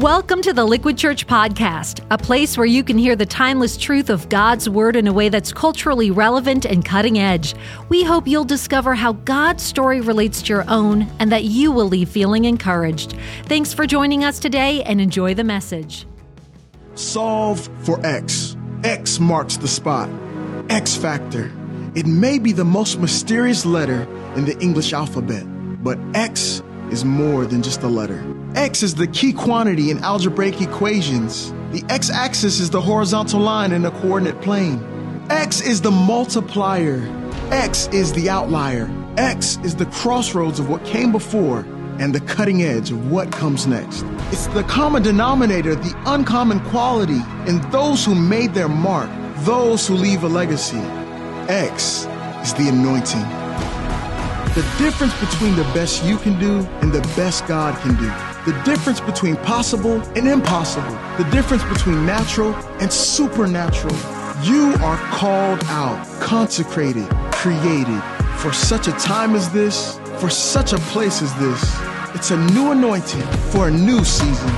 Welcome to the Liquid Church Podcast, a place where you can hear the timeless truth of God's Word in a way that's culturally relevant and cutting edge. We hope you'll discover how God's story relates to your own and that you will leave feeling encouraged. Thanks for joining us today and enjoy the message. Solve for X. X marks the spot. X factor. It may be the most mysterious letter in the English alphabet, but X is more than just a letter. X is the key quantity in algebraic equations. The x axis is the horizontal line in a coordinate plane. X is the multiplier. X is the outlier. X is the crossroads of what came before and the cutting edge of what comes next. It's the common denominator, the uncommon quality in those who made their mark, those who leave a legacy. X is the anointing. The difference between the best you can do and the best God can do the difference between possible and impossible, the difference between natural and supernatural. You are called out, consecrated, created for such a time as this, for such a place as this. It's a new anointing for a new season.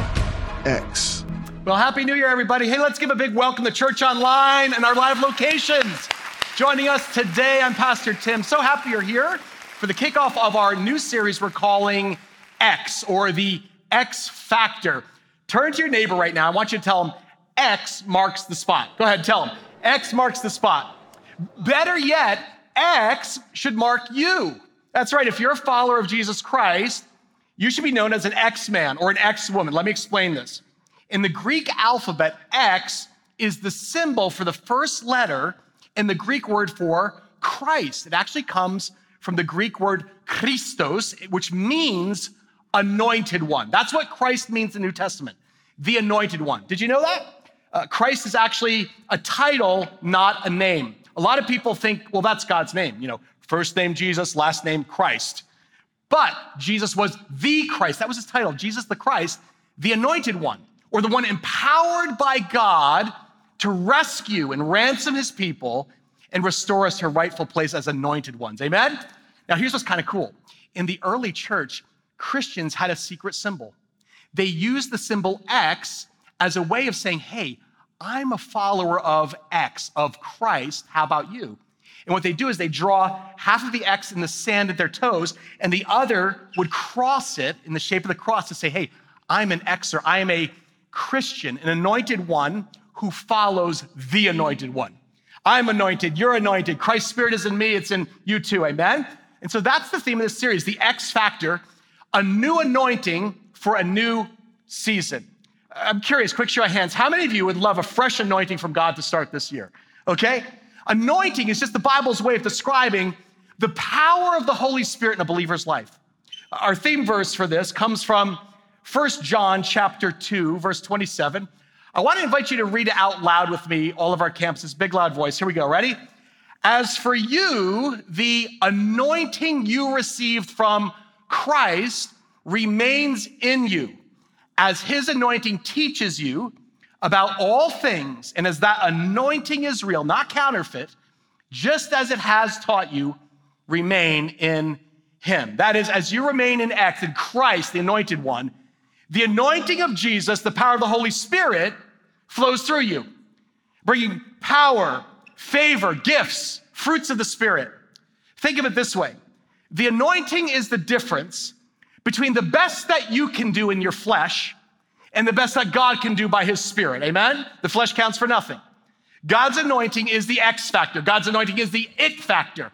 X. Well, Happy New Year, everybody. Hey, let's give a big welcome to Church Online and our live locations. Joining us today, I'm Pastor Tim. So happy you're here for the kickoff of our new series we're calling X, or the X factor. Turn to your neighbor right now. I want you to tell him X marks the spot. Go ahead, tell him X marks the spot. Better yet, X should mark you. That's right. If you're a follower of Jesus Christ, you should be known as an X man or an X woman. Let me explain this. In the Greek alphabet, X is the symbol for the first letter in the Greek word for Christ. It actually comes from the Greek word Christos, which means anointed one. That's what Christ means in the New Testament, the anointed one. Did you know that? Uh, Christ is actually a title, not a name. A lot of people think, well, that's God's name, you know, first name Jesus, last name Christ. But Jesus was the Christ. That was his title, Jesus the Christ, the anointed one, or the one empowered by God to rescue and ransom his people and restore us to rightful place as anointed ones. Amen? Now, here's what's kind of cool. In the early church, Christians had a secret symbol. They used the symbol X as a way of saying, hey, I'm a follower of X, of Christ. How about you? And what they do is they draw half of the X in the sand at their toes, and the other would cross it in the shape of the cross to say, hey, I'm an Xer. I am a Christian, an anointed one who follows the anointed one. I'm anointed, you're anointed, Christ's spirit is in me, it's in you too, amen? And so that's the theme of this series, the X factor a new anointing for a new season. I'm curious, quick show of hands. How many of you would love a fresh anointing from God to start this year? Okay? Anointing is just the Bible's way of describing the power of the Holy Spirit in a believer's life. Our theme verse for this comes from 1 John chapter 2, verse 27. I want to invite you to read it out loud with me, all of our campuses, big loud voice. Here we go. Ready? As for you, the anointing you received from Christ remains in you as his anointing teaches you about all things, and as that anointing is real, not counterfeit, just as it has taught you, remain in him. That is, as you remain in X, in Christ, the anointed one, the anointing of Jesus, the power of the Holy Spirit, flows through you, bringing power, favor, gifts, fruits of the Spirit. Think of it this way the anointing is the difference between the best that you can do in your flesh and the best that God can do by his spirit. Amen? The flesh counts for nothing. God's anointing is the X factor. God's anointing is the it factor.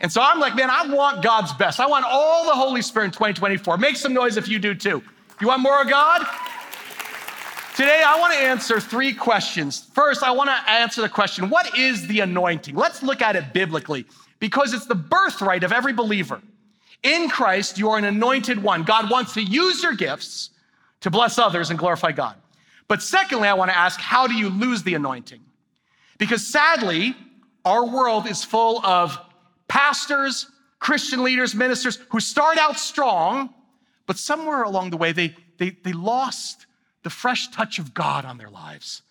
And so I'm like, man, I want God's best. I want all the Holy Spirit in 2024. Make some noise if you do too. You want more of God? Today, I want to answer three questions. First, I want to answer the question what is the anointing? Let's look at it biblically because it's the birthright of every believer. In Christ, you are an anointed one. God wants to use your gifts to bless others and glorify God. But secondly, I want to ask, how do you lose the anointing? Because sadly, our world is full of pastors, Christian leaders, ministers who start out strong, but somewhere along the way, they, they, they lost the fresh touch of God on their lives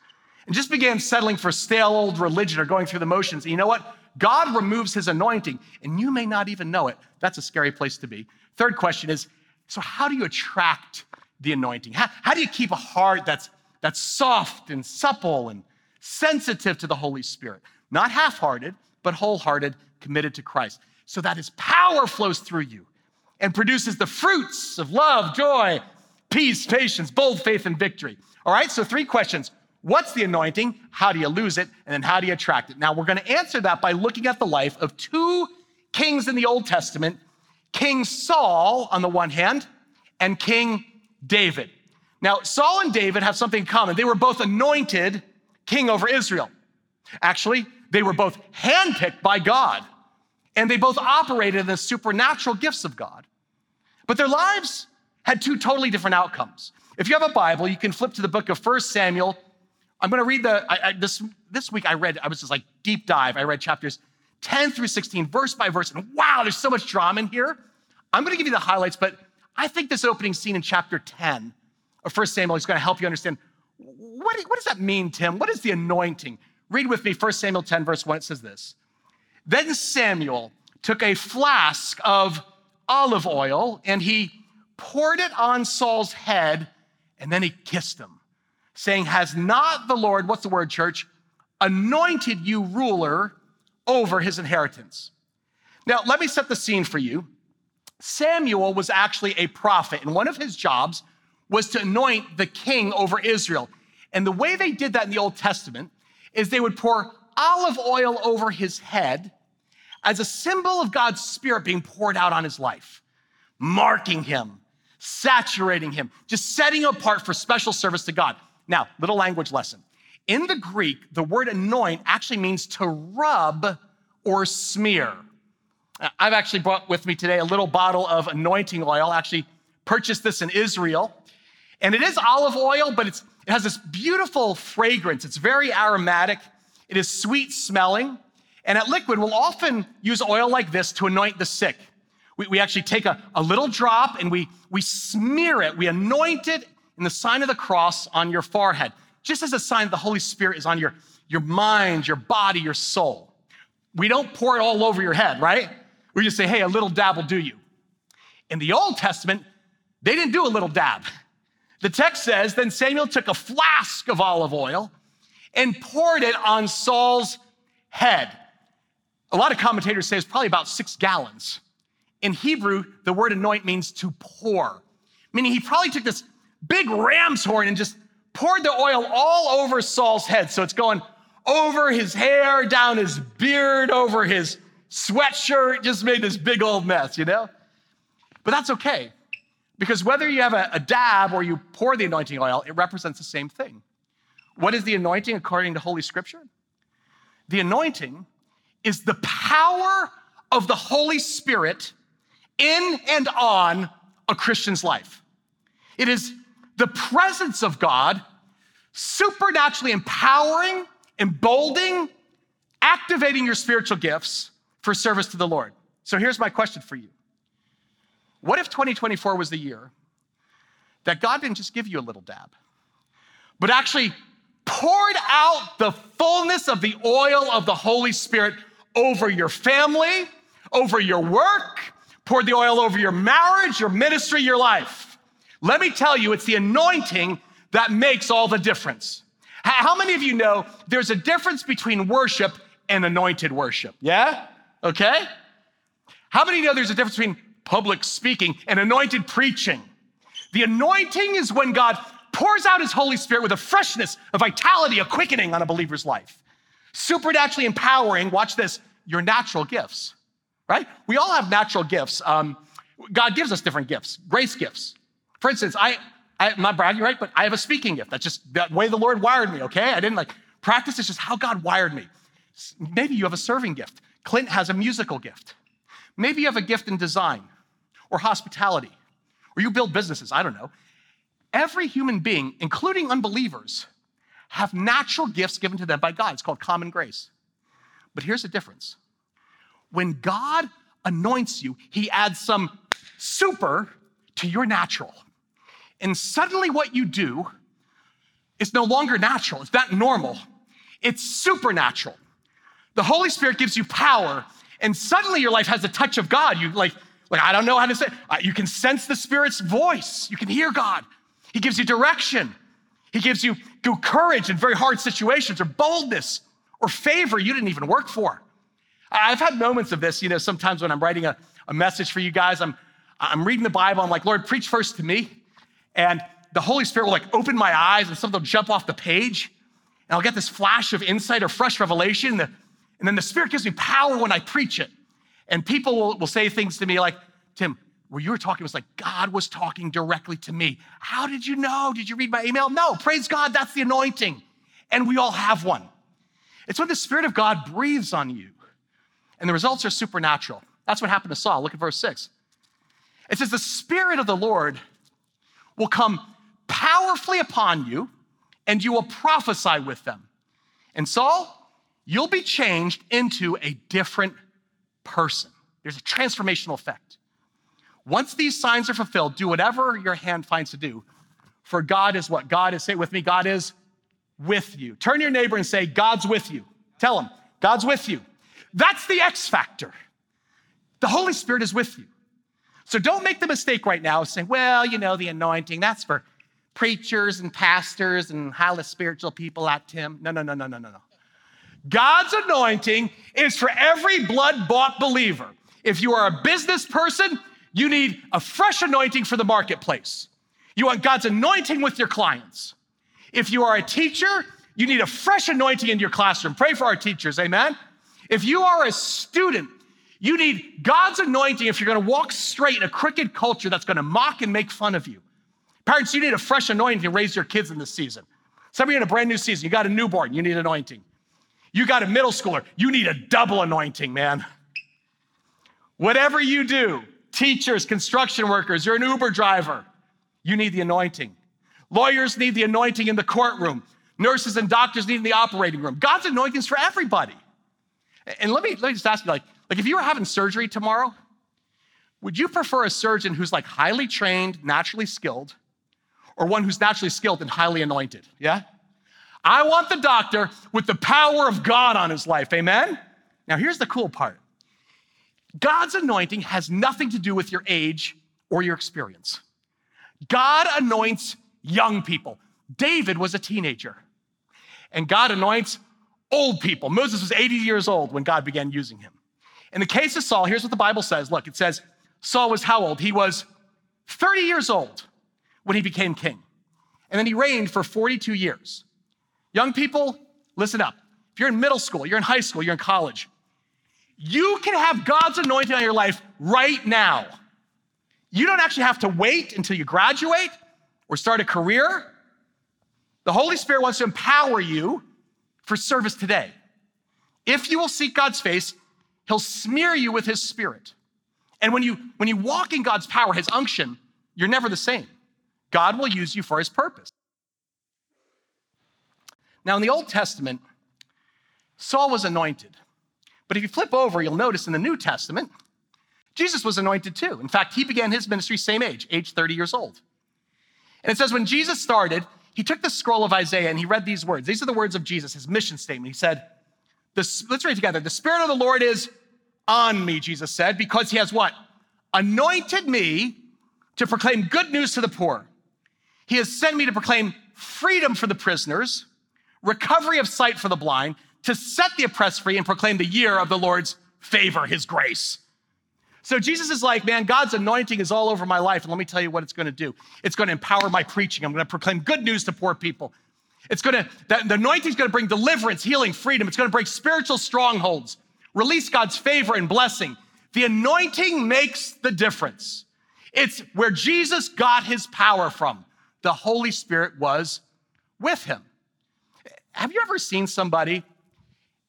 and just began settling for stale old religion or going through the motions. And you know what? God removes his anointing, and you may not even know it. That's a scary place to be. Third question is so, how do you attract the anointing? How, how do you keep a heart that's, that's soft and supple and sensitive to the Holy Spirit? Not half hearted, but wholehearted, committed to Christ. So that his power flows through you and produces the fruits of love, joy, peace, patience, bold faith, and victory. All right, so three questions. What's the anointing? How do you lose it? And then how do you attract it? Now, we're going to answer that by looking at the life of two kings in the Old Testament King Saul on the one hand, and King David. Now, Saul and David have something in common. They were both anointed king over Israel. Actually, they were both handpicked by God, and they both operated in the supernatural gifts of God. But their lives had two totally different outcomes. If you have a Bible, you can flip to the book of 1 Samuel. I'm going to read the, I, I, this, this week I read, I was just like deep dive. I read chapters 10 through 16, verse by verse. And wow, there's so much drama in here. I'm going to give you the highlights, but I think this opening scene in chapter 10 of 1 Samuel is going to help you understand what, what does that mean, Tim? What is the anointing? Read with me 1 Samuel 10, verse 1. It says this Then Samuel took a flask of olive oil and he poured it on Saul's head and then he kissed him, saying, Has not the Lord, what's the word, church, anointed you ruler over his inheritance? Now, let me set the scene for you. Samuel was actually a prophet, and one of his jobs was to anoint the king over Israel. And the way they did that in the Old Testament is they would pour olive oil over his head as a symbol of God's Spirit being poured out on his life, marking him, saturating him, just setting him apart for special service to God. Now, little language lesson. In the Greek, the word anoint actually means to rub or smear. I've actually brought with me today a little bottle of anointing oil. I actually purchased this in Israel. And it is olive oil, but it has this beautiful fragrance. It's very aromatic. It is sweet smelling. And at Liquid, we'll often use oil like this to anoint the sick. We, we actually take a, a little drop and we, we smear it, we anoint it in the sign of the cross on your forehead, just as a sign the Holy Spirit is on your, your mind, your body, your soul. We don't pour it all over your head, right? We just say, hey, a little dab will do you. In the Old Testament, they didn't do a little dab. The text says, then Samuel took a flask of olive oil and poured it on Saul's head. A lot of commentators say it's probably about six gallons. In Hebrew, the word anoint means to pour, meaning he probably took this big ram's horn and just poured the oil all over Saul's head. So it's going over his hair, down his beard, over his sweatshirt, just made this big old mess, you know? But that's okay, because whether you have a, a dab or you pour the anointing oil, it represents the same thing. What is the anointing according to Holy Scripture? The anointing is the power of the Holy Spirit in and on a Christian's life. It is the presence of God supernaturally empowering, emboldening, activating your spiritual gifts for service to the Lord. So here's my question for you What if 2024 was the year that God didn't just give you a little dab, but actually poured out the fullness of the oil of the Holy Spirit over your family, over your work, poured the oil over your marriage, your ministry, your life? Let me tell you, it's the anointing that makes all the difference. How many of you know there's a difference between worship and anointed worship? Yeah? okay? How many know there's a difference between public speaking and anointed preaching? The anointing is when God pours out his Holy Spirit with a freshness, a vitality, a quickening on a believer's life. Supernaturally empowering, watch this, your natural gifts, right? We all have natural gifts. Um, God gives us different gifts, grace gifts. For instance, I, I'm not bragging, right? But I have a speaking gift. That's just the way the Lord wired me, okay? I didn't like practice, it's just how God wired me. Maybe you have a serving gift. Clint has a musical gift. Maybe you have a gift in design or hospitality, or you build businesses, I don't know. Every human being, including unbelievers, have natural gifts given to them by God. It's called common grace. But here's the difference when God anoints you, he adds some super to your natural. And suddenly, what you do is no longer natural, it's not normal, it's supernatural. The Holy Spirit gives you power, and suddenly your life has a touch of God. You like, like I don't know how to say. Uh, you can sense the Spirit's voice. You can hear God. He gives you direction. He gives you courage in very hard situations or boldness or favor you didn't even work for. I've had moments of this, you know, sometimes when I'm writing a, a message for you guys, I'm, I'm reading the Bible, I'm like, Lord, preach first to me. And the Holy Spirit will like open my eyes and something will jump off the page. And I'll get this flash of insight or fresh revelation. And then the Spirit gives me power when I preach it. And people will, will say things to me like, Tim, where you were talking was like God was talking directly to me. How did you know? Did you read my email? No, praise God, that's the anointing. And we all have one. It's when the Spirit of God breathes on you, and the results are supernatural. That's what happened to Saul. Look at verse six. It says, The Spirit of the Lord will come powerfully upon you, and you will prophesy with them. And Saul, you'll be changed into a different person. There's a transformational effect. Once these signs are fulfilled, do whatever your hand finds to do. For God is what? God is, say it with me, God is with you. Turn your neighbor and say, God's with you. Tell him, God's with you. That's the X factor. The Holy Spirit is with you. So don't make the mistake right now of saying, well, you know, the anointing, that's for preachers and pastors and highly spiritual people at Tim. No, no, no, no, no, no, no. God's anointing is for every blood bought believer. If you are a business person, you need a fresh anointing for the marketplace. You want God's anointing with your clients. If you are a teacher, you need a fresh anointing in your classroom. Pray for our teachers, amen? If you are a student, you need God's anointing if you're gonna walk straight in a crooked culture that's gonna mock and make fun of you. Parents, you need a fresh anointing to raise your kids in this season. Some of you in a brand new season, you got a newborn, you need anointing. You got a middle schooler, you need a double anointing, man. Whatever you do, teachers, construction workers, you're an Uber driver, you need the anointing. Lawyers need the anointing in the courtroom. Nurses and doctors need in the operating room. God's anointing is for everybody. And let me, let me just ask you, like, like if you were having surgery tomorrow, would you prefer a surgeon who's like highly trained, naturally skilled, or one who's naturally skilled and highly anointed? Yeah? I want the doctor with the power of God on his life. Amen? Now, here's the cool part God's anointing has nothing to do with your age or your experience. God anoints young people. David was a teenager, and God anoints old people. Moses was 80 years old when God began using him. In the case of Saul, here's what the Bible says. Look, it says Saul was how old? He was 30 years old when he became king. And then he reigned for 42 years. Young people, listen up. If you're in middle school, you're in high school, you're in college, you can have God's anointing on your life right now. You don't actually have to wait until you graduate or start a career. The Holy Spirit wants to empower you for service today. If you will seek God's face, He'll smear you with His Spirit. And when you, when you walk in God's power, His unction, you're never the same. God will use you for His purpose. Now, in the Old Testament, Saul was anointed. But if you flip over, you'll notice in the New Testament, Jesus was anointed too. In fact, he began his ministry same age, age 30 years old. And it says when Jesus started, he took the scroll of Isaiah and he read these words. These are the words of Jesus, his mission statement. He said, let's read together. The Spirit of the Lord is on me, Jesus said, because he has what? Anointed me to proclaim good news to the poor. He has sent me to proclaim freedom for the prisoners, recovery of sight for the blind, to set the oppressed free and proclaim the year of the Lord's favor, his grace. So Jesus is like, man, God's anointing is all over my life. And let me tell you what it's going to do. It's going to empower my preaching. I'm going to proclaim good news to poor people. It's going to, the anointing is going to bring deliverance, healing, freedom. It's going to break spiritual strongholds, release God's favor and blessing. The anointing makes the difference. It's where Jesus got his power from. The Holy Spirit was with him. Have you ever seen somebody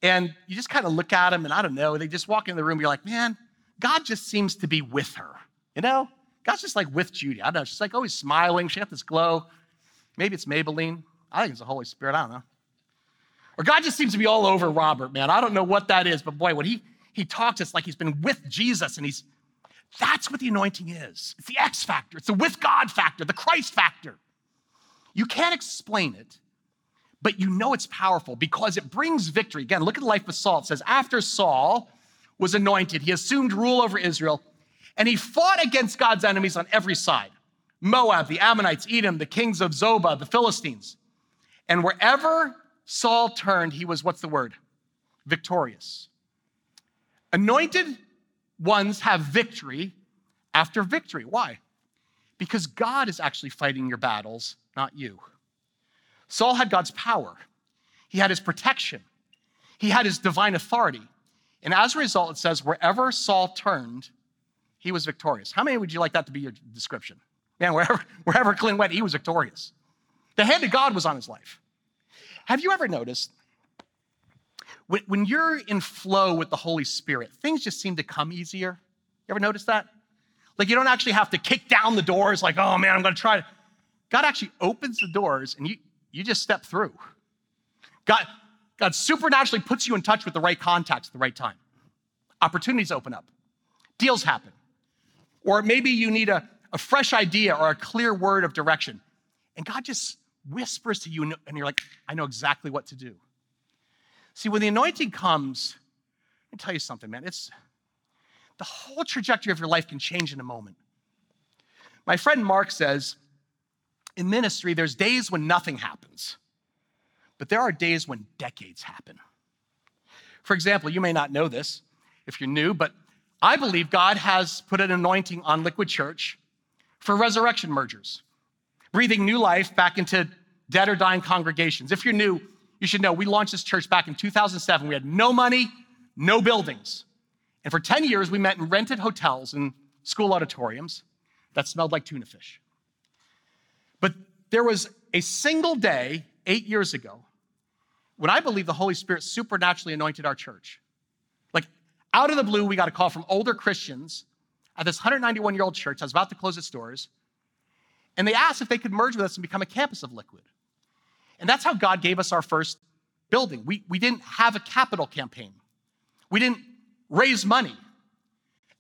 and you just kind of look at them and I don't know, they just walk in the room, you're like, man, God just seems to be with her. You know? God's just like with Judy. I don't know. She's like always smiling. She got this glow. Maybe it's Maybelline. I think it's the Holy Spirit. I don't know. Or God just seems to be all over Robert, man. I don't know what that is, but boy, when he he talks, it's like he's been with Jesus and he's that's what the anointing is. It's the X factor, it's the with God factor, the Christ factor. You can't explain it, but you know it's powerful because it brings victory. Again, look at the life of Saul. It says, after Saul, was anointed. He assumed rule over Israel, and he fought against God's enemies on every side. Moab, the Ammonites, Edom, the kings of Zobah, the Philistines. And wherever Saul turned, he was, what's the word? Victorious. Anointed ones have victory after victory. Why? Because God is actually fighting your battles, not you. Saul had God's power, he had his protection, he had his divine authority. And as a result, it says, wherever Saul turned, he was victorious. How many would you like that to be your description? Man, wherever, wherever Clint went, he was victorious. The hand of God was on his life. Have you ever noticed when, when you're in flow with the Holy Spirit, things just seem to come easier? You ever notice that? Like you don't actually have to kick down the doors, like, oh man, I'm gonna try. God actually opens the doors and you, you just step through. God, God supernaturally puts you in touch with the right contacts at the right time. Opportunities open up, deals happen. Or maybe you need a, a fresh idea or a clear word of direction. And God just whispers to you, and you're like, I know exactly what to do. See, when the anointing comes, let me tell you something, man. It's the whole trajectory of your life can change in a moment. My friend Mark says, in ministry, there's days when nothing happens, but there are days when decades happen. For example, you may not know this if you're new, but I believe God has put an anointing on Liquid Church for resurrection mergers, breathing new life back into dead or dying congregations. If you're new, you should know we launched this church back in 2007. We had no money, no buildings. And for 10 years, we met in rented hotels and school auditoriums that smelled like tuna fish. But there was a single day eight years ago when I believe the Holy Spirit supernaturally anointed our church. Like out of the blue, we got a call from older Christians at this 191 year old church that was about to close its doors. And they asked if they could merge with us and become a campus of Liquid. And that's how God gave us our first building. We, we didn't have a capital campaign, we didn't raise money.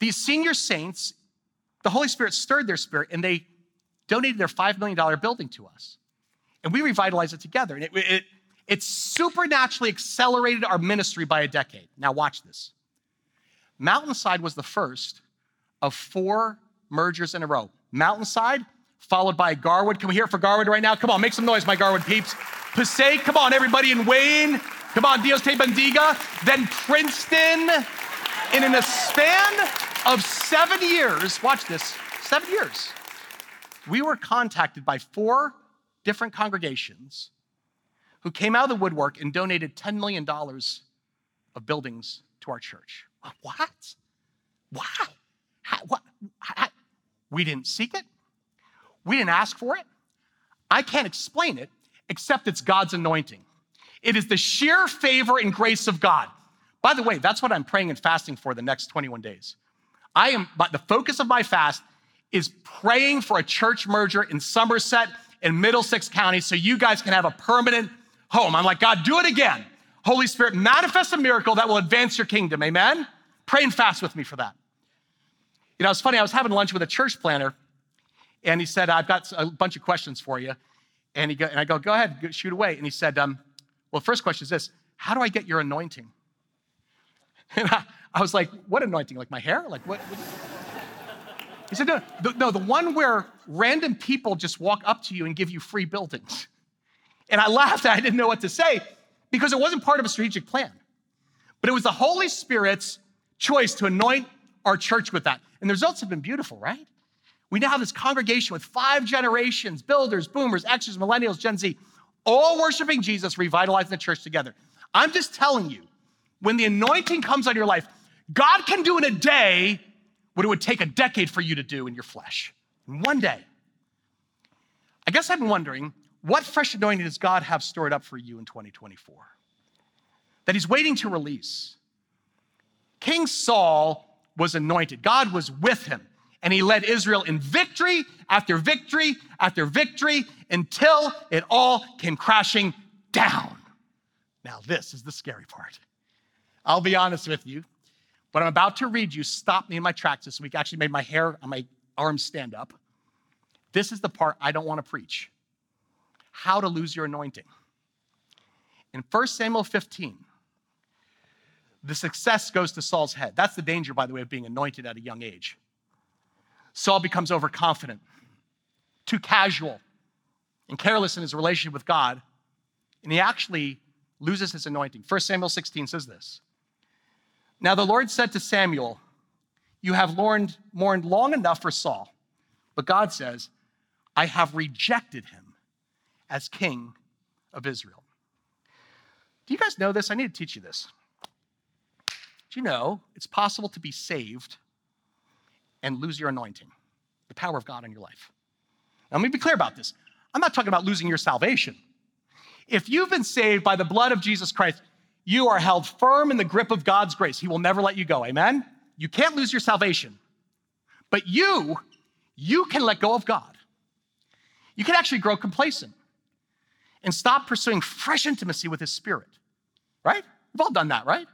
These senior saints, the Holy Spirit stirred their spirit and they donated their $5 million building to us. And we revitalized it together. And it, it, it supernaturally accelerated our ministry by a decade. Now, watch this. Mountainside was the first of four mergers in a row. Mountainside, followed by Garwood. Can we hear it for Garwood right now? Come on, make some noise, my Garwood peeps. Passaic, come on, everybody in Wayne. Come on, Dios te bendiga. Then Princeton. And in a span of seven years, watch this, seven years, we were contacted by four different congregations who came out of the woodwork and donated $10 million of buildings to our church. What? Why? How, what? How? We didn't seek it. We didn't ask for it. I can't explain it except it's God's anointing. It is the sheer favor and grace of God. By the way, that's what I'm praying and fasting for the next 21 days. I am, but the focus of my fast is praying for a church merger in Somerset and Middlesex County so you guys can have a permanent home. I'm like, God, do it again. Holy Spirit, manifest a miracle that will advance your kingdom. Amen? Pray and fast with me for that. You know, it's funny, I was having lunch with a church planner, and he said, I've got a bunch of questions for you. And, he go, and I go, go ahead, shoot away. And he said, um, well, first question is this How do I get your anointing? And I, I was like, What anointing? Like my hair? Like what? what? He said, no, the, no, the one where random people just walk up to you and give you free buildings. And I laughed. I didn't know what to say because it wasn't part of a strategic plan. But it was the Holy Spirit's choice to anoint our church with that. And the results have been beautiful, right? We now have this congregation with five generations builders, boomers, Xers, millennials, Gen Z, all worshiping Jesus, revitalizing the church together. I'm just telling you, when the anointing comes on your life, God can do in a day what it would take a decade for you to do in your flesh. In one day. I guess been wondering what fresh anointing does God have stored up for you in 2024? That He's waiting to release. King Saul was anointed, God was with him, and he led Israel in victory after victory after victory until it all came crashing down. Now, this is the scary part. I'll be honest with you. What I'm about to read you stopped me in my tracks this week, actually made my hair on my arms stand up. This is the part I don't want to preach how to lose your anointing. In 1 Samuel 15, the success goes to Saul's head. That's the danger, by the way, of being anointed at a young age. Saul becomes overconfident. too casual and careless in his relationship with God, and he actually loses his anointing. 1 Samuel 16 says this Now the Lord said to Samuel, You have mourned, mourned long enough for Saul, but God says, I have rejected him as king of Israel. Do you guys know this? I need to teach you this. Do you know it's possible to be saved and lose your anointing, the power of God in your life? Now, let me be clear about this. I'm not talking about losing your salvation. If you've been saved by the blood of Jesus Christ, you are held firm in the grip of God's grace. He will never let you go. Amen? You can't lose your salvation. But you, you can let go of God. You can actually grow complacent and stop pursuing fresh intimacy with His Spirit, right? We've all done that, right?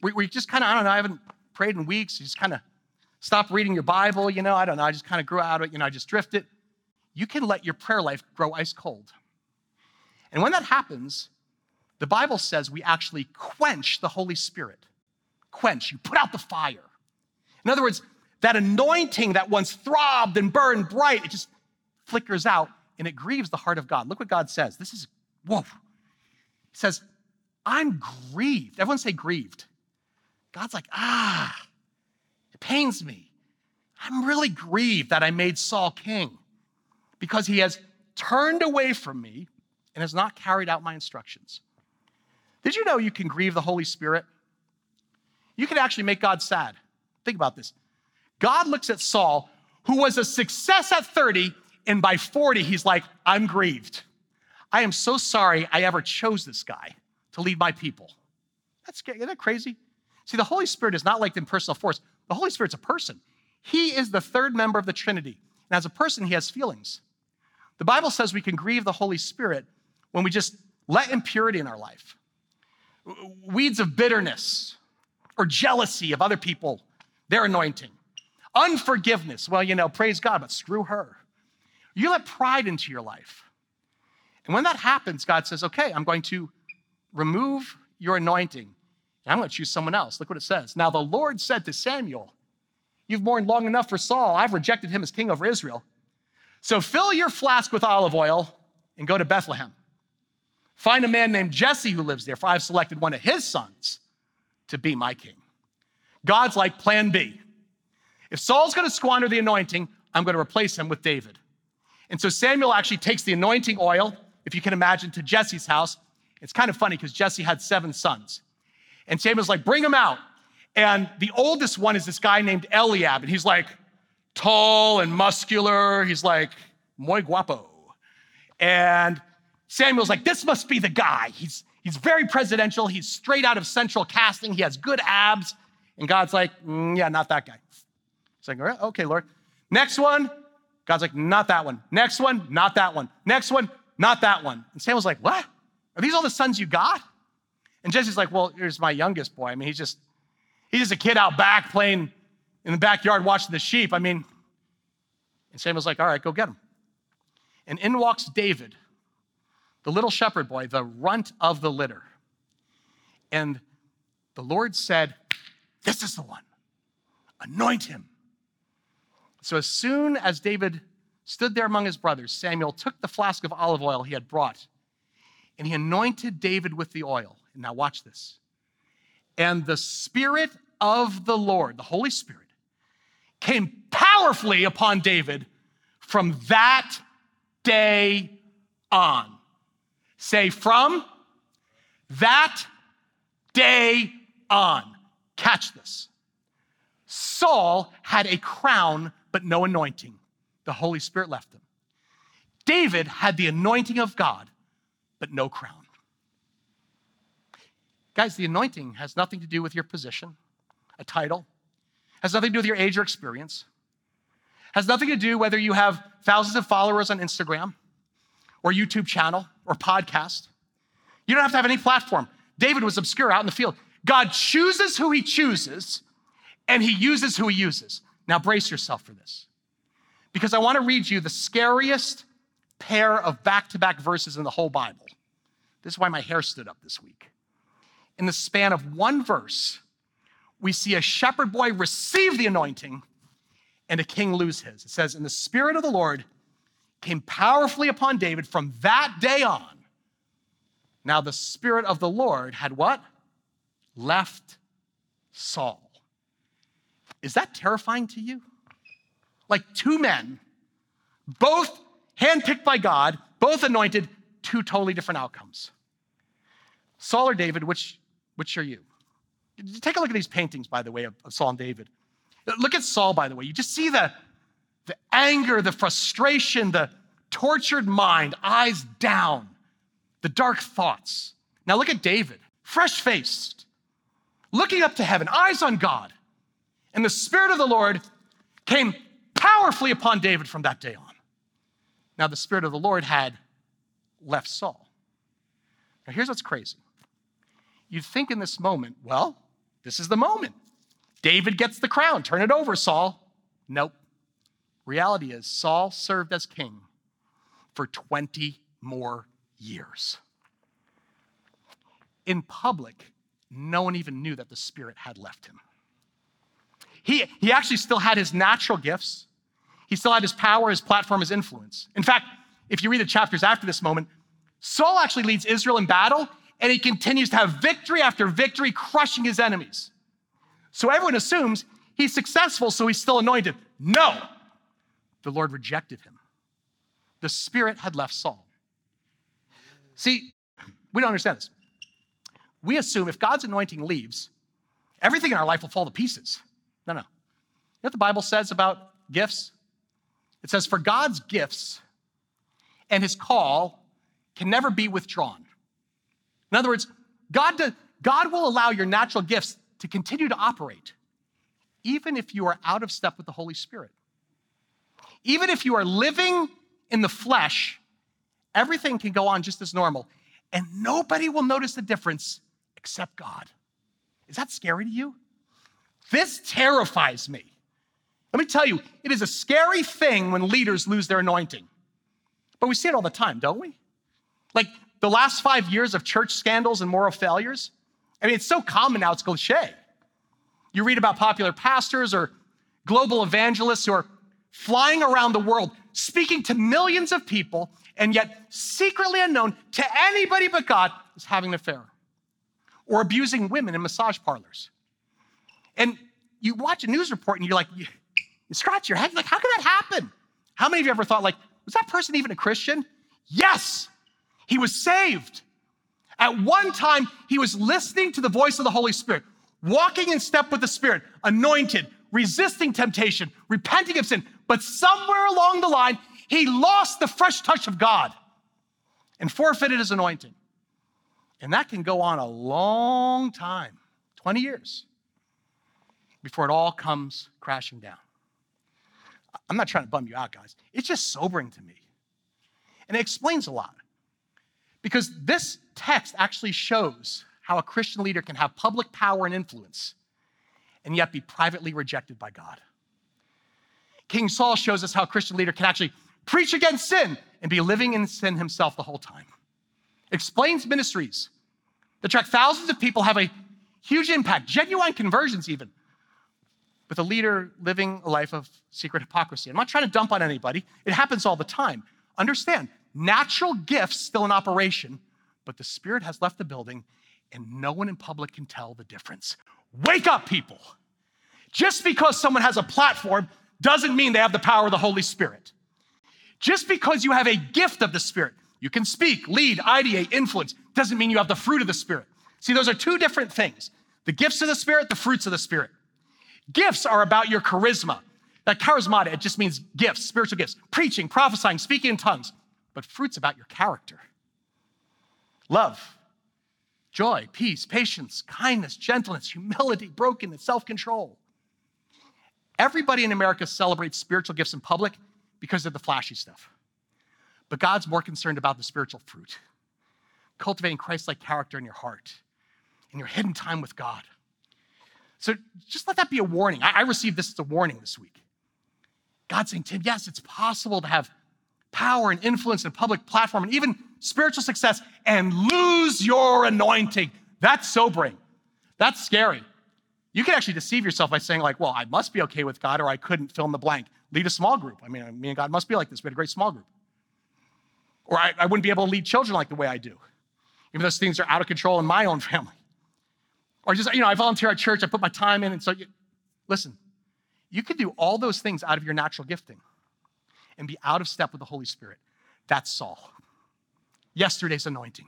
We, we just kind of, I don't know, I haven't prayed in weeks. You just kind of stop reading your Bible, you know, I don't know, I just kind of grew out of it, you know, I just drifted. You can let your prayer life grow ice cold. And when that happens, the Bible says we actually quench the Holy Spirit. Quench, you put out the fire. In other words, that anointing that once throbbed and burned bright, it just flickers out and it grieves the heart of God. Look what God says. This is, whoa. He says, I'm grieved. Everyone say grieved. God's like, ah, it pains me. I'm really grieved that I made Saul king because he has turned away from me and has not carried out my instructions. Did you know you can grieve the Holy Spirit? You can actually make God sad. Think about this. God looks at Saul, who was a success at 30, and by 40, he's like, I'm grieved. I am so sorry I ever chose this guy to lead my people. That's isn't that crazy? See, the Holy Spirit is not like the impersonal force. The Holy Spirit's a person. He is the third member of the Trinity. And as a person, he has feelings. The Bible says we can grieve the Holy Spirit when we just let impurity in our life, weeds of bitterness or jealousy of other people, their anointing, unforgiveness. Well, you know, praise God, but screw her. You let pride into your life. And when that happens, God says, okay, I'm going to remove your anointing I'm going to choose someone else. Look what it says. Now, the Lord said to Samuel, You've mourned long enough for Saul. I've rejected him as king over Israel. So fill your flask with olive oil and go to Bethlehem. Find a man named Jesse who lives there, for I've selected one of his sons to be my king. God's like plan B. If Saul's going to squander the anointing, I'm going to replace him with David. And so Samuel actually takes the anointing oil, if you can imagine, to Jesse's house. It's kind of funny because Jesse had seven sons. And Samuel's like, bring him out. And the oldest one is this guy named Eliab. And he's like, tall and muscular. He's like, muy guapo. And Samuel's like, this must be the guy. He's, he's very presidential. He's straight out of central casting. He has good abs. And God's like, mm, yeah, not that guy. He's like, okay, Lord. Next one. God's like, not that one. Next one, not that one. Next one, not that one. And Samuel's like, what? Are these all the sons you got? And Jesse's like, well, here's my youngest boy. I mean, he's just, he's just a kid out back playing in the backyard watching the sheep. I mean, and Samuel's like, all right, go get him. And in walks David, the little shepherd boy, the runt of the litter. And the Lord said, This is the one. Anoint him. So as soon as David stood there among his brothers, Samuel took the flask of olive oil he had brought and he anointed David with the oil. Now watch this. And the Spirit of the Lord, the Holy Spirit, came powerfully upon David from that day on. Say, from that day on. Catch this. Saul had a crown, but no anointing. The Holy Spirit left him. David had the anointing of God, but no crown. Guys, the anointing has nothing to do with your position, a title, has nothing to do with your age or experience, has nothing to do whether you have thousands of followers on Instagram or YouTube channel or podcast. You don't have to have any platform. David was obscure out in the field. God chooses who he chooses and he uses who he uses. Now brace yourself for this because I want to read you the scariest pair of back to back verses in the whole Bible. This is why my hair stood up this week. In the span of one verse, we see a shepherd boy receive the anointing and a king lose his. It says, And the Spirit of the Lord came powerfully upon David from that day on. Now, the Spirit of the Lord had what? Left Saul. Is that terrifying to you? Like two men, both handpicked by God, both anointed, two totally different outcomes. Saul or David, which, which are you? Take a look at these paintings, by the way, of, of Saul and David. Look at Saul, by the way. You just see the, the anger, the frustration, the tortured mind, eyes down, the dark thoughts. Now look at David, fresh faced, looking up to heaven, eyes on God. And the Spirit of the Lord came powerfully upon David from that day on. Now, the Spirit of the Lord had left Saul. Now, here's what's crazy. You'd think in this moment, well, this is the moment. David gets the crown. Turn it over, Saul. Nope. Reality is, Saul served as king for 20 more years. In public, no one even knew that the Spirit had left him. He, he actually still had his natural gifts, he still had his power, his platform, his influence. In fact, if you read the chapters after this moment, Saul actually leads Israel in battle and he continues to have victory after victory, crushing his enemies. So everyone assumes he's successful, so he's still anointed. No, the Lord rejected him. The Spirit had left Saul. See, we don't understand this. We assume if God's anointing leaves, everything in our life will fall to pieces. No, no. You know what the Bible says about gifts? It says, For God's gifts and his call can never be withdrawn. In other words, God, God will allow your natural gifts to continue to operate, even if you are out of step with the Holy Spirit. Even if you are living in the flesh, everything can go on just as normal, and nobody will notice the difference except God. Is that scary to you? This terrifies me. Let me tell you, it is a scary thing when leaders lose their anointing. But we see it all the time, don't we? Like the last five years of church scandals and moral failures. I mean, it's so common now, it's cliche. You read about popular pastors or global evangelists who are flying around the world, speaking to millions of people, and yet secretly unknown to anybody but God is having an affair or abusing women in massage parlors. And you watch a news report and you're like, you, scratch your head, like, how could that happen? How many of you ever thought, like, was that person even a Christian? Yes, he was saved. At one time, he was listening to the voice of the Holy Spirit, walking in step with the Spirit, anointed, resisting temptation, repenting of sin. But somewhere along the line, he lost the fresh touch of God and forfeited his anointing. And that can go on a long time 20 years before it all comes crashing down. I'm not trying to bum you out, guys. It's just sobering to me. And it explains a lot. Because this text actually shows how a Christian leader can have public power and influence and yet be privately rejected by God. King Saul shows us how a Christian leader can actually preach against sin and be living in sin himself the whole time. Explains ministries that track thousands of people, have a huge impact, genuine conversions even, with a leader living a life of secret hypocrisy. I'm not trying to dump on anybody, it happens all the time. Understand, natural gifts still in operation, but the Spirit has left the building and no one in public can tell the difference. Wake up, people. Just because someone has a platform doesn't mean they have the power of the Holy Spirit. Just because you have a gift of the Spirit, you can speak, lead, ideate, influence, doesn't mean you have the fruit of the Spirit. See, those are two different things the gifts of the Spirit, the fruits of the Spirit. Gifts are about your charisma. That charismata, it just means gifts, spiritual gifts, preaching, prophesying, speaking in tongues. But fruit's about your character love, joy, peace, patience, kindness, gentleness, humility, brokenness, self control. Everybody in America celebrates spiritual gifts in public because of the flashy stuff. But God's more concerned about the spiritual fruit, cultivating Christ like character in your heart, in your hidden time with God. So just let that be a warning. I, received this as a warning this week. God saying, Tim, yes, it's possible to have power and influence and public platform and even spiritual success and lose your anointing. That's sobering. That's scary. You can actually deceive yourself by saying, like, well, I must be okay with God or I couldn't fill in the blank. Lead a small group. I mean, me and God must be like this. We had a great small group. Or I, I wouldn't be able to lead children like the way I do, even those things are out of control in my own family. Or just, you know, I volunteer at church, I put my time in. And so, you, listen, you can do all those things out of your natural gifting and be out of step with the Holy Spirit. That's Saul. Yesterday's anointing.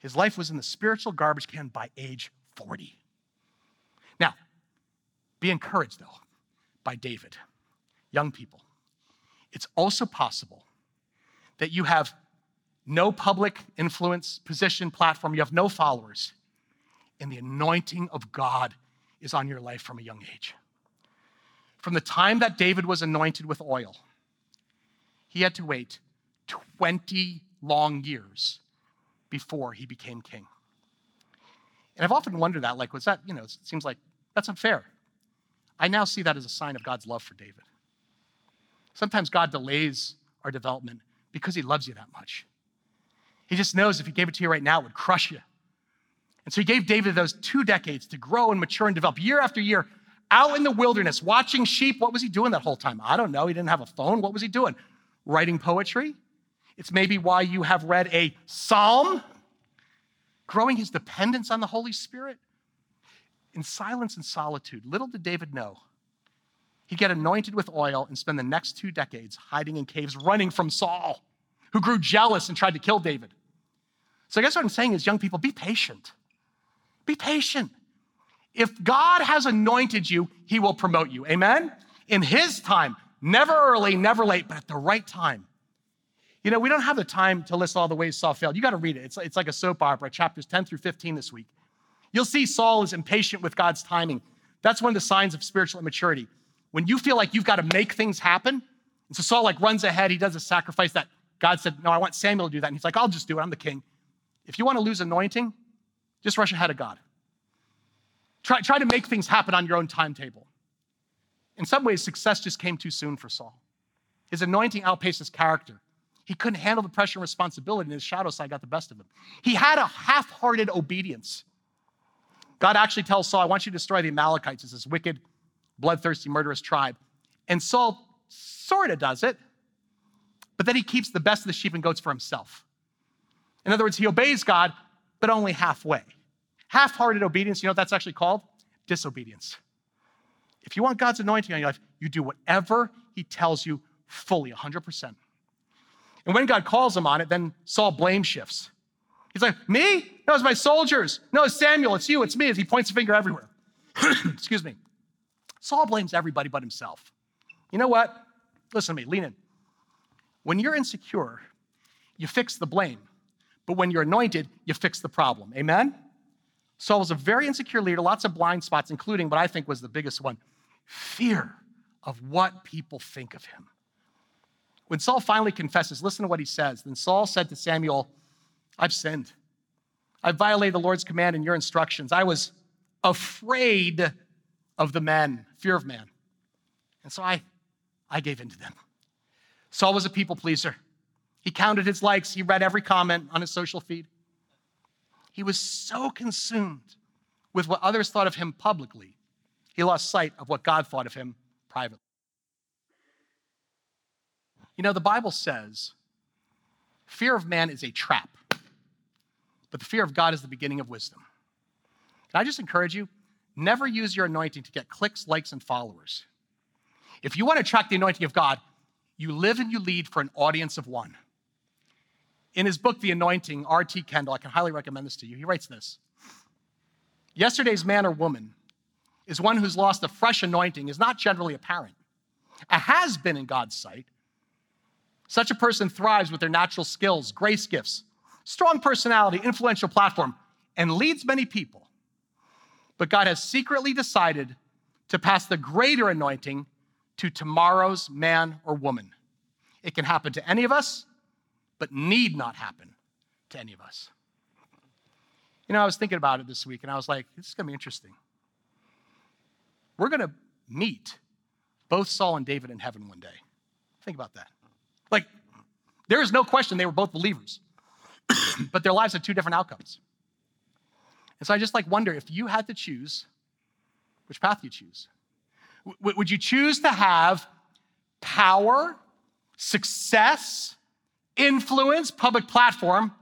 His life was in the spiritual garbage can by age 40. Now, be encouraged, though, by David. Young people, it's also possible that you have no public influence, position, platform, you have no followers, and the anointing of God is on your life from a young age. From the time that David was anointed with oil, he had to wait 20 long years before he became king. And I've often wondered that, like, was that, you know, it seems like that's unfair. I now see that as a sign of God's love for David. Sometimes God delays our development because he loves you that much. He just knows if he gave it to you right now, it would crush you. And so he gave David those two decades to grow and mature and develop year after year out in the wilderness, watching sheep. What was he doing that whole time? I don't know. He didn't have a phone. What was he doing? Writing poetry? It's maybe why you have read a psalm, growing his dependence on the Holy Spirit. In silence and solitude, little did David know he'd get anointed with oil and spend the next two decades hiding in caves, running from Saul, who grew jealous and tried to kill David. So, I guess what I'm saying is, young people, be patient. Be patient. If God has anointed you, he will promote you. Amen? In his time, never early, never late, but at the right time. You know, we don't have the time to list all the ways Saul failed. You got to read it. It's, it's like a soap opera, chapters 10 through 15 this week. You'll see Saul is impatient with God's timing. That's one of the signs of spiritual immaturity. When you feel like you've got to make things happen, and so Saul like runs ahead, he does a sacrifice that God said, No, I want Samuel to do that. And he's like, I'll just do it. I'm the king. If you want to lose anointing, just rush ahead of God. Try, try to make things happen on your own timetable. In some ways, success just came too soon for Saul. His anointing outpaced his character. He couldn't handle the pressure and responsibility, and his shadow side got the best of him. He had a half hearted obedience. God actually tells Saul, I want you to destroy the Amalekites, it's this wicked, bloodthirsty, murderous tribe. And Saul sort of does it, but then he keeps the best of the sheep and goats for himself. In other words, he obeys God, but only halfway. Half hearted obedience, you know what that's actually called? Disobedience. If you want God's anointing on your life, you do whatever he tells you fully, 100%. And when God calls him on it, then Saul blame shifts. He's like, Me? No, it's my soldiers. No, it's Samuel. It's you. It's me. He points a finger everywhere. Excuse me. Saul blames everybody but himself. You know what? Listen to me. Lean in. When you're insecure, you fix the blame. But when you're anointed, you fix the problem. Amen? Saul was a very insecure leader, lots of blind spots, including what I think was the biggest one fear of what people think of him. When Saul finally confesses, listen to what he says. Then Saul said to Samuel, I've sinned. I've violated the Lord's command and your instructions. I was afraid of the men, fear of man. And so I, I gave in to them. Saul was a people pleaser. He counted his likes, he read every comment on his social feed. He was so consumed with what others thought of him publicly, he lost sight of what God thought of him privately. You know, the Bible says fear of man is a trap, but the fear of God is the beginning of wisdom. Can I just encourage you? Never use your anointing to get clicks, likes, and followers. If you want to attract the anointing of God, you live and you lead for an audience of one. In his book, The Anointing, R.T. Kendall, I can highly recommend this to you. He writes this Yesterday's man or woman is one who's lost a fresh anointing, is not generally apparent. A has been in God's sight such a person thrives with their natural skills, grace gifts, strong personality, influential platform, and leads many people. But God has secretly decided to pass the greater anointing to tomorrow's man or woman. It can happen to any of us, but need not happen to any of us. You know, I was thinking about it this week and I was like, this is going to be interesting. We're going to meet both Saul and David in heaven one day. Think about that. Like, there is no question they were both believers, but their lives had two different outcomes. And so I just like wonder if you had to choose, which path you choose? W- would you choose to have power, success, influence, public platform,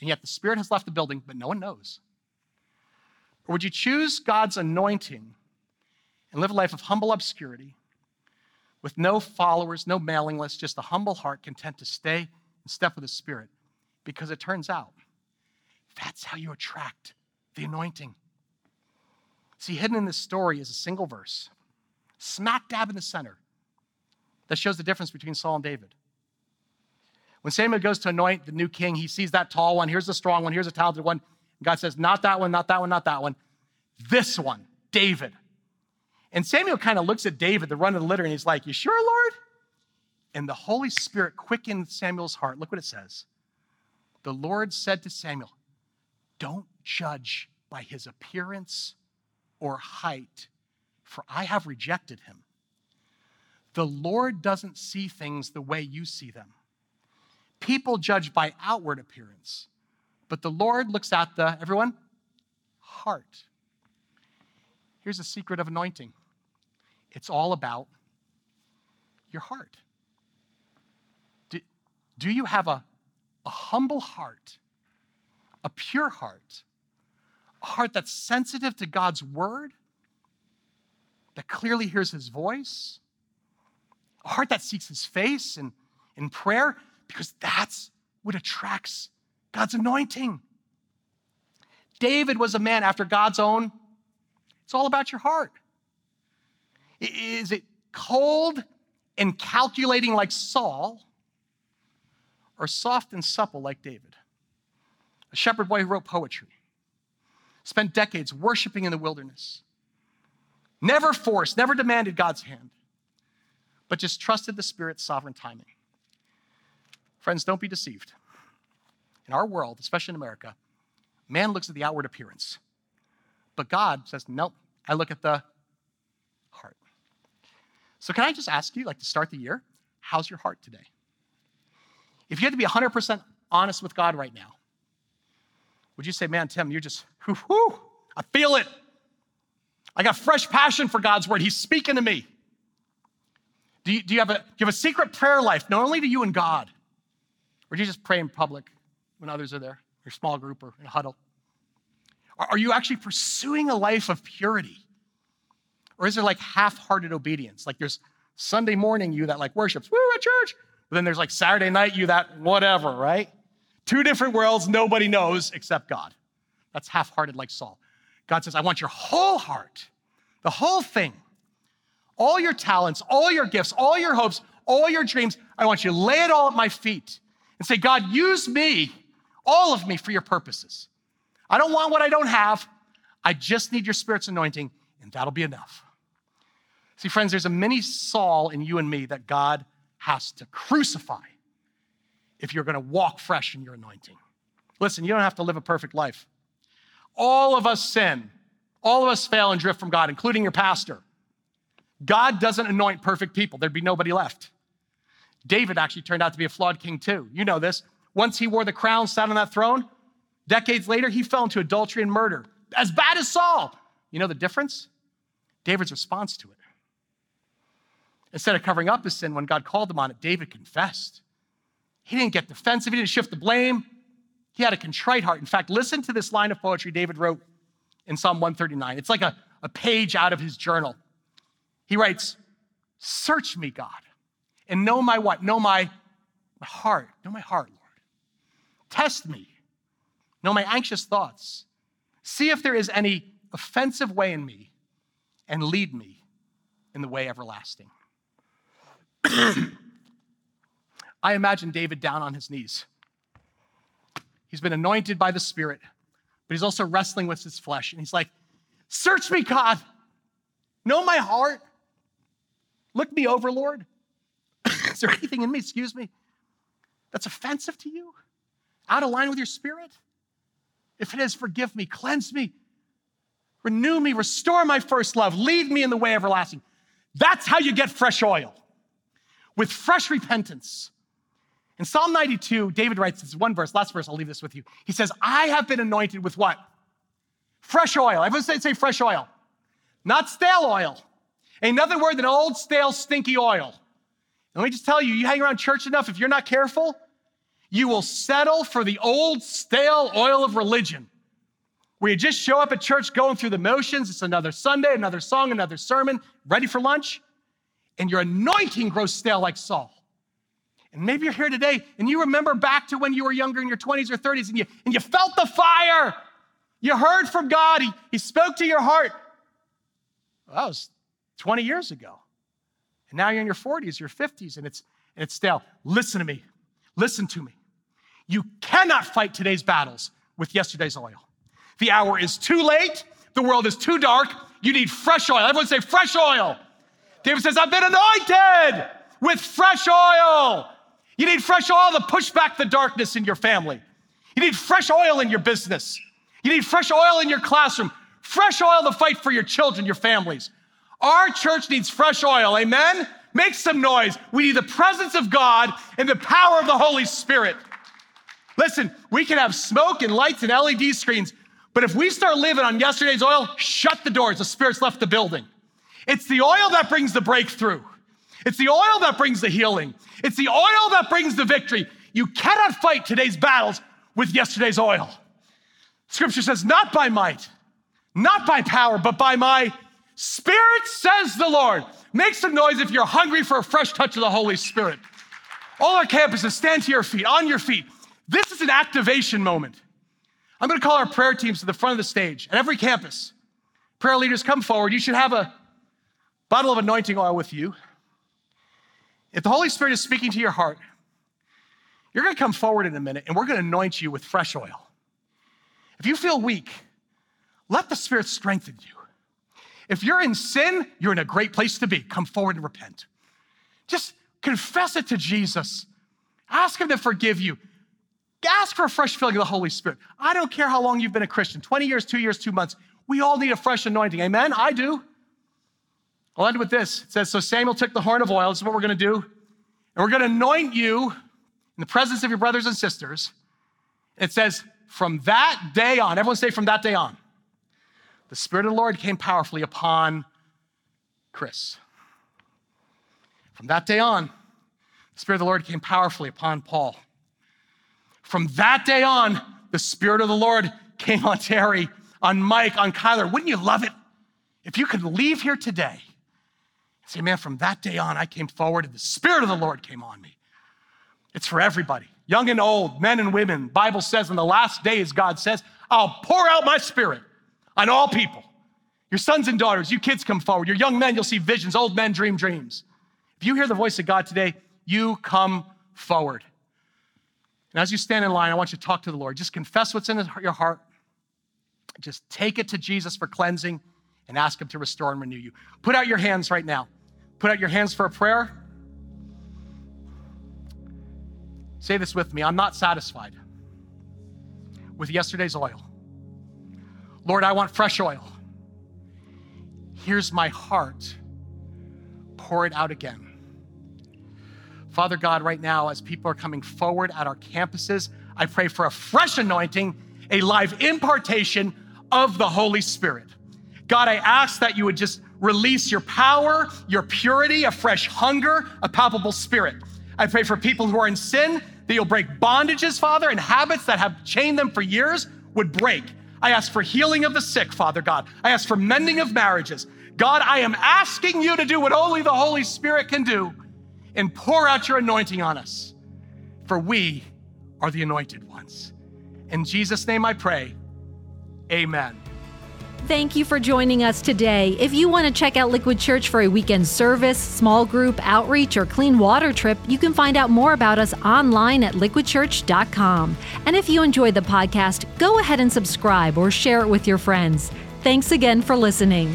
and yet the Spirit has left the building, but no one knows? Or would you choose God's anointing and live a life of humble obscurity with no followers, no mailing list, just a humble heart content to stay and step with the Spirit? Because it turns out that's how you attract the anointing. See, hidden in this story is a single verse, smack dab in the center, that shows the difference between Saul and David. When Samuel goes to anoint the new king, he sees that tall one. Here's the strong one. Here's a talented one. God says, Not that one, not that one, not that one. This one, David. And Samuel kind of looks at David, the run of the litter, and he's like, You sure, Lord? And the Holy Spirit quickened Samuel's heart. Look what it says. The Lord said to Samuel, Don't judge by his appearance or height, for I have rejected him. The Lord doesn't see things the way you see them. People judge by outward appearance, but the Lord looks at the, everyone, heart. Here's a secret of anointing it's all about your heart. Do, do you have a, a humble heart, a pure heart, a heart that's sensitive to God's word, that clearly hears his voice, a heart that seeks his face in, in prayer, because that's what attracts God's anointing. David was a man after God's own. It's all about your heart. Is it cold and calculating like Saul, or soft and supple like David? A shepherd boy who wrote poetry, spent decades worshiping in the wilderness, never forced, never demanded God's hand, but just trusted the Spirit's sovereign timing. Friends, don't be deceived. In our world, especially in America, man looks at the outward appearance. But God says, nope, I look at the heart. So, can I just ask you, like to start the year, how's your heart today? If you had to be 100% honest with God right now, would you say, man, Tim, you're just, whoo, whoo, I feel it. I got fresh passion for God's word. He's speaking to me. Do you, do you, have, a, do you have a secret prayer life, not only to you and God? Or do you just pray in public when others are there, your small group or in a huddle? Are you actually pursuing a life of purity? Or is there like half hearted obedience? Like there's Sunday morning you that like worships, woo, at church. But then there's like Saturday night you that whatever, right? Two different worlds nobody knows except God. That's half hearted like Saul. God says, I want your whole heart, the whole thing, all your talents, all your gifts, all your hopes, all your dreams. I want you to lay it all at my feet and say, God, use me, all of me, for your purposes. I don't want what I don't have. I just need your Spirit's anointing, and that'll be enough. See, friends, there's a mini Saul in you and me that God has to crucify if you're going to walk fresh in your anointing. Listen, you don't have to live a perfect life. All of us sin. All of us fail and drift from God, including your pastor. God doesn't anoint perfect people. There'd be nobody left. David actually turned out to be a flawed king too. You know this. Once he wore the crown, sat on that throne, decades later, he fell into adultery and murder. As bad as Saul. You know the difference? David's response to it. Instead of covering up his sin when God called him on it, David confessed. He didn't get defensive, he didn't shift the blame. He had a contrite heart. In fact, listen to this line of poetry David wrote in Psalm 139. It's like a, a page out of his journal. He writes, Search me, God, and know my what? Know my, my heart. Know my heart, Lord. Test me. Know my anxious thoughts. See if there is any offensive way in me and lead me in the way everlasting. I imagine David down on his knees. He's been anointed by the Spirit, but he's also wrestling with his flesh. And he's like, Search me, God. Know my heart. Look me over, Lord. Is there anything in me, excuse me, that's offensive to you? Out of line with your spirit? If it is, forgive me, cleanse me, renew me, restore my first love, lead me in the way everlasting. That's how you get fresh oil with fresh repentance. In Psalm 92, David writes this one verse, last verse, I'll leave this with you. He says, I have been anointed with what? Fresh oil. Everyone say, say fresh oil, not stale oil. Ain't nothing worse than old, stale, stinky oil. And let me just tell you, you hang around church enough, if you're not careful, you will settle for the old stale oil of religion where you just show up at church going through the motions. It's another Sunday, another song, another sermon, ready for lunch, and your anointing grows stale like Saul. And maybe you're here today and you remember back to when you were younger in your 20s or 30s and you, and you felt the fire. You heard from God, He, he spoke to your heart. Well, that was 20 years ago. And now you're in your 40s, your 50s, and it's, and it's stale. Listen to me. Listen to me. You cannot fight today's battles with yesterday's oil. The hour is too late. The world is too dark. You need fresh oil. Everyone say fresh oil. David says, I've been anointed with fresh oil. You need fresh oil to push back the darkness in your family. You need fresh oil in your business. You need fresh oil in your classroom. Fresh oil to fight for your children, your families. Our church needs fresh oil. Amen? Make some noise. We need the presence of God and the power of the Holy Spirit. Listen, we can have smoke and lights and LED screens, but if we start living on yesterday's oil, shut the doors. The Spirit's left the building. It's the oil that brings the breakthrough. It's the oil that brings the healing. It's the oil that brings the victory. You cannot fight today's battles with yesterday's oil. Scripture says, not by might, not by power, but by my spirit, says the Lord. Make some noise if you're hungry for a fresh touch of the Holy Spirit. All our campuses, stand to your feet, on your feet. This is an activation moment. I'm going to call our prayer teams to the front of the stage. At every campus, prayer leaders come forward. You should have a bottle of anointing oil with you. If the Holy Spirit is speaking to your heart, you're going to come forward in a minute and we're going to anoint you with fresh oil. If you feel weak, let the Spirit strengthen you. If you're in sin, you're in a great place to be. Come forward and repent. Just confess it to Jesus. Ask Him to forgive you. Ask for a fresh filling of the Holy Spirit. I don't care how long you've been a Christian 20 years, two years, two months. We all need a fresh anointing. Amen? I do. I'll end with this. It says, So Samuel took the horn of oil. This is what we're going to do. And we're going to anoint you in the presence of your brothers and sisters. It says, From that day on, everyone say, From that day on, the Spirit of the Lord came powerfully upon Chris. From that day on, the Spirit of the Lord came powerfully upon Paul. From that day on, the Spirit of the Lord came on Terry, on Mike, on Kyler. Wouldn't you love it if you could leave here today and say, man, from that day on, I came forward and the Spirit of the Lord came on me. It's for everybody, young and old, men and women. Bible says in the last days, God says, I'll pour out my Spirit on all people. Your sons and daughters, you kids come forward. Your young men, you'll see visions. Old men dream dreams. If you hear the voice of God today, you come forward. And as you stand in line, I want you to talk to the Lord. Just confess what's in your heart. Just take it to Jesus for cleansing and ask Him to restore and renew you. Put out your hands right now. Put out your hands for a prayer. Say this with me I'm not satisfied with yesterday's oil. Lord, I want fresh oil. Here's my heart. Pour it out again. Father God, right now, as people are coming forward at our campuses, I pray for a fresh anointing, a live impartation of the Holy Spirit. God, I ask that you would just release your power, your purity, a fresh hunger, a palpable spirit. I pray for people who are in sin that you'll break bondages, Father, and habits that have chained them for years would break. I ask for healing of the sick, Father God. I ask for mending of marriages. God, I am asking you to do what only the Holy Spirit can do and pour out your anointing on us, for we are the anointed ones. In Jesus' name I pray, amen. Thank you for joining us today. If you want to check out Liquid Church for a weekend service, small group, outreach, or clean water trip, you can find out more about us online at liquidchurch.com. And if you enjoyed the podcast, go ahead and subscribe or share it with your friends. Thanks again for listening.